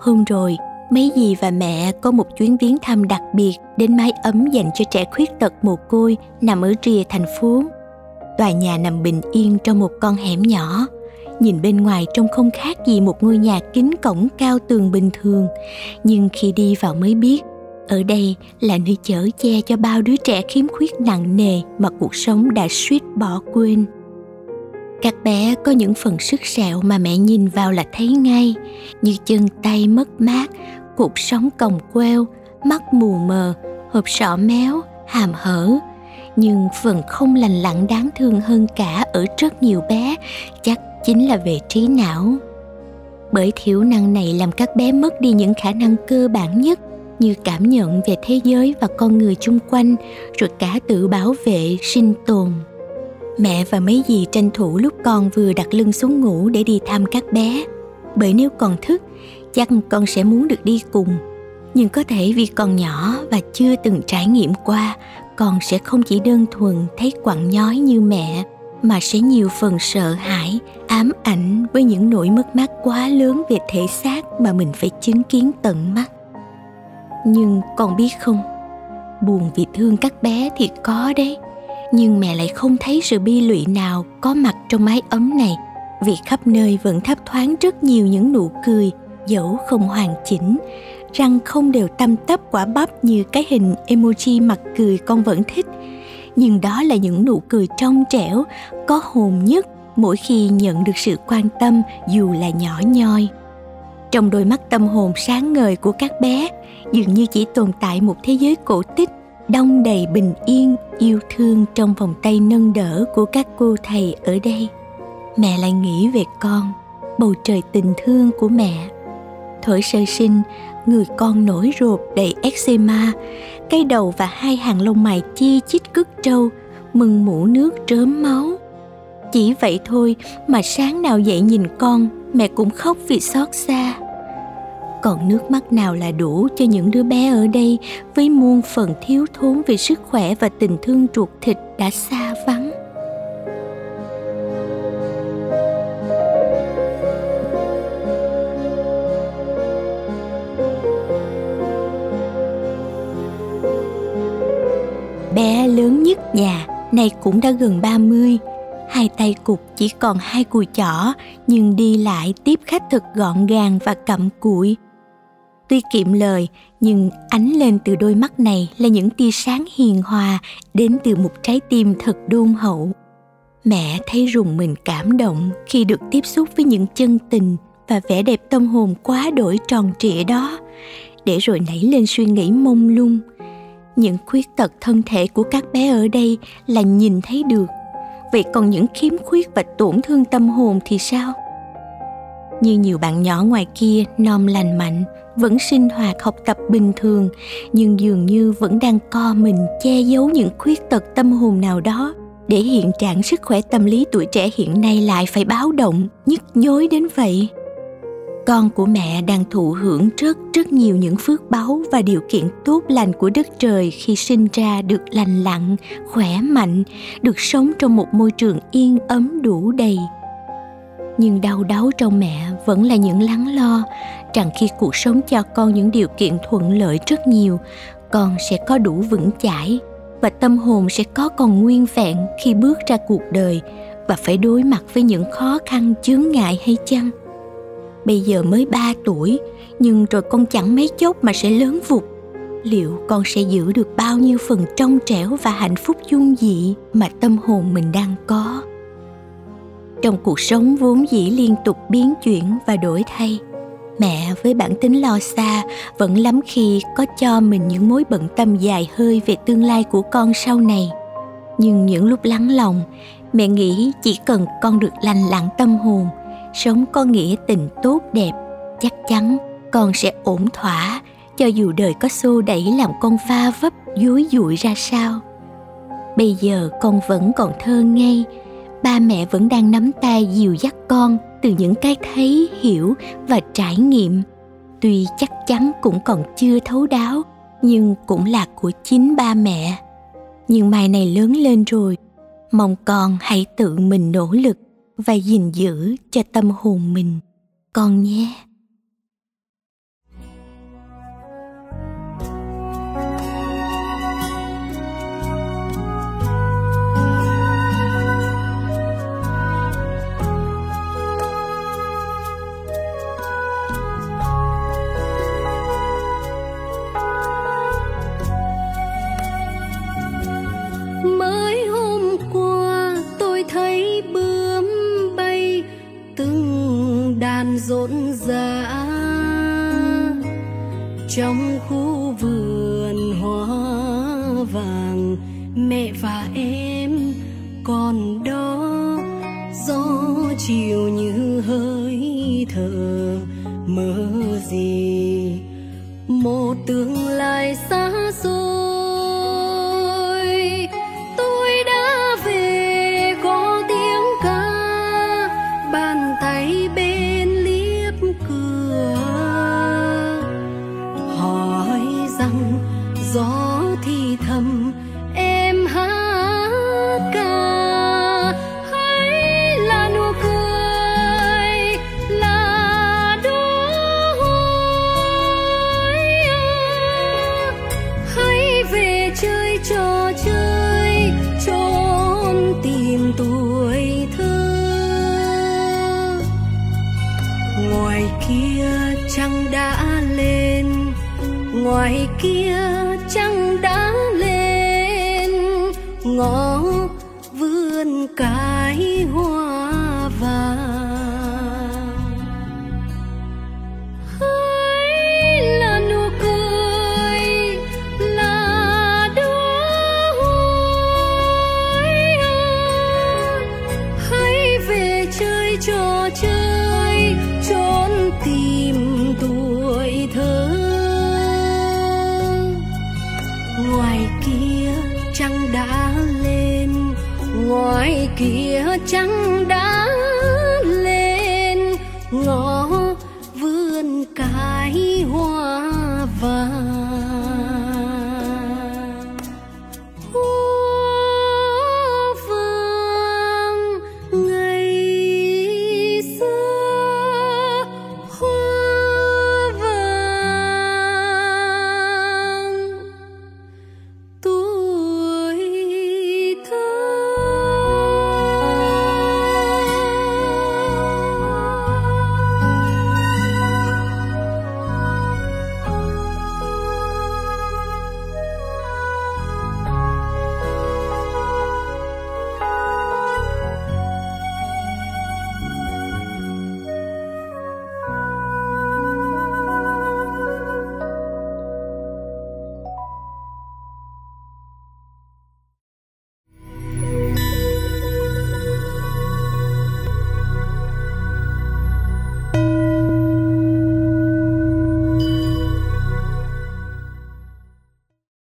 Hôm rồi, mấy dì và mẹ có một chuyến viếng thăm đặc biệt đến mái ấm dành cho trẻ khuyết tật mồ côi nằm ở rìa thành phố. Tòa nhà nằm bình yên trong một con hẻm nhỏ, nhìn bên ngoài trông không khác gì một ngôi nhà kính cổng cao tường bình thường. Nhưng khi đi vào mới biết ở đây là nơi chở che cho bao đứa trẻ khiếm khuyết nặng nề mà cuộc sống đã suýt bỏ quên các bé có những phần sức sẹo mà mẹ nhìn vào là thấy ngay, như chân tay mất mát cuộc sống còng queo, mắt mù mờ, hộp sọ méo, hàm hở. Nhưng phần không lành lặn đáng thương hơn cả ở rất nhiều bé, chắc chính là về trí não. Bởi thiểu năng này làm các bé mất đi những khả năng cơ bản nhất, như cảm nhận về thế giới và con người chung quanh, rồi cả tự bảo vệ, sinh tồn mẹ và mấy dì tranh thủ lúc con vừa đặt lưng xuống ngủ để đi thăm các bé. Bởi nếu còn thức, chắc con sẽ muốn được đi cùng. Nhưng có thể vì còn nhỏ và chưa từng trải nghiệm qua, con sẽ không chỉ đơn thuần thấy quặn nhói như mẹ, mà sẽ nhiều phần sợ hãi, ám ảnh với những nỗi mất mát quá lớn về thể xác mà mình phải chứng kiến tận mắt. Nhưng con biết không? Buồn vì thương các bé thì có đấy nhưng mẹ lại không thấy sự bi lụy nào có mặt trong mái ấm này. Vì khắp nơi vẫn thấp thoáng rất nhiều những nụ cười, dẫu không hoàn chỉnh. Răng không đều tăm tắp quả bắp như cái hình emoji mặt cười con vẫn thích. Nhưng đó là những nụ cười trong trẻo, có hồn nhất mỗi khi nhận được sự quan tâm dù là nhỏ nhoi. Trong đôi mắt tâm hồn sáng ngời của các bé, dường như chỉ tồn tại một thế giới cổ tích đông đầy bình yên, yêu thương trong vòng tay nâng đỡ của các cô thầy ở đây. Mẹ lại nghĩ về con, bầu trời tình thương của mẹ. Thổi sơ sinh, người con nổi ruột đầy eczema, cái đầu và hai hàng lông mày chi chít cứt trâu, mừng mũ nước trớm máu. Chỉ vậy thôi mà sáng nào dậy nhìn con, mẹ cũng khóc vì xót xa còn nước mắt nào là đủ cho những đứa bé ở đây với muôn phần thiếu thốn về sức khỏe và tình thương ruột thịt đã xa vắng? Bé lớn nhất nhà, nay cũng đã gần 30 hai tay cục chỉ còn hai cùi chỏ, nhưng đi lại tiếp khách thật gọn gàng và cặm cụi tuy kiệm lời, nhưng ánh lên từ đôi mắt này là những tia sáng hiền hòa đến từ một trái tim thật đôn hậu. Mẹ thấy rùng mình cảm động khi được tiếp xúc với những chân tình và vẻ đẹp tâm hồn quá đổi tròn trịa đó. Để rồi nảy lên suy nghĩ mông lung, những khuyết tật thân thể của các bé ở đây là nhìn thấy được. Vậy còn những khiếm khuyết và tổn thương tâm hồn thì sao? Như nhiều bạn nhỏ ngoài kia, non lành mạnh, vẫn sinh hoạt học tập bình thường, nhưng dường như vẫn đang co mình che giấu những khuyết tật tâm hồn nào đó. Để hiện trạng sức khỏe tâm lý tuổi trẻ hiện nay lại phải báo động, nhức nhối đến vậy. Con của mẹ đang thụ hưởng rất rất nhiều những phước báu và điều kiện tốt lành của đất trời khi sinh ra được lành lặn, khỏe mạnh, được sống trong một môi trường yên ấm đủ đầy nhưng đau đáu trong mẹ vẫn là những lắng lo, rằng khi cuộc sống cho con những điều kiện thuận lợi rất nhiều, con sẽ có đủ vững chãi và tâm hồn sẽ có còn nguyên vẹn khi bước ra cuộc đời và phải đối mặt với những khó khăn, chướng ngại hay chăng? Bây giờ mới 3 tuổi, nhưng rồi con chẳng mấy chốc mà sẽ lớn vụt. Liệu con sẽ giữ được bao nhiêu phần trong trẻo và hạnh phúc dung dị mà tâm hồn mình đang có? Trong cuộc sống vốn dĩ liên tục biến chuyển và đổi thay, mẹ với bản tính lo xa vẫn lắm khi có cho mình những mối bận tâm dài hơi về tương lai của con sau này. Nhưng những lúc lắng lòng, mẹ nghĩ chỉ cần con được lành lặn tâm hồn, sống có nghĩa tình tốt đẹp, chắc chắn con sẽ ổn thỏa, cho dù đời có xô đẩy làm con pha vấp, dối dụi ra sao. Bây giờ con vẫn còn thơ ngây ba mẹ vẫn đang nắm tay dìu dắt con từ những cái thấy, hiểu và trải nghiệm. Tuy chắc chắn cũng còn chưa thấu đáo, nhưng cũng là của chính ba mẹ. Nhưng mai này lớn lên rồi, mong con hãy tự mình nỗ lực và gìn giữ cho tâm hồn mình. Con nhé. Trong khu vườn hoa vàng, mẹ và em còn đó. Gió chiều như hơi thở, mơ gì? Một tương lai xa xôi. Gió thì thầm, em hát ca, hãy là nụ cười, là đóa hoa hãy về chơi trò chơi trốn tìm tuổi thơ. Ngoài kia trăng đã lên, ngoài kia vươn cái hoa vàng. Hãy là nụ cười, là đóa hoa hãy về chơi trò ngoài kia trắng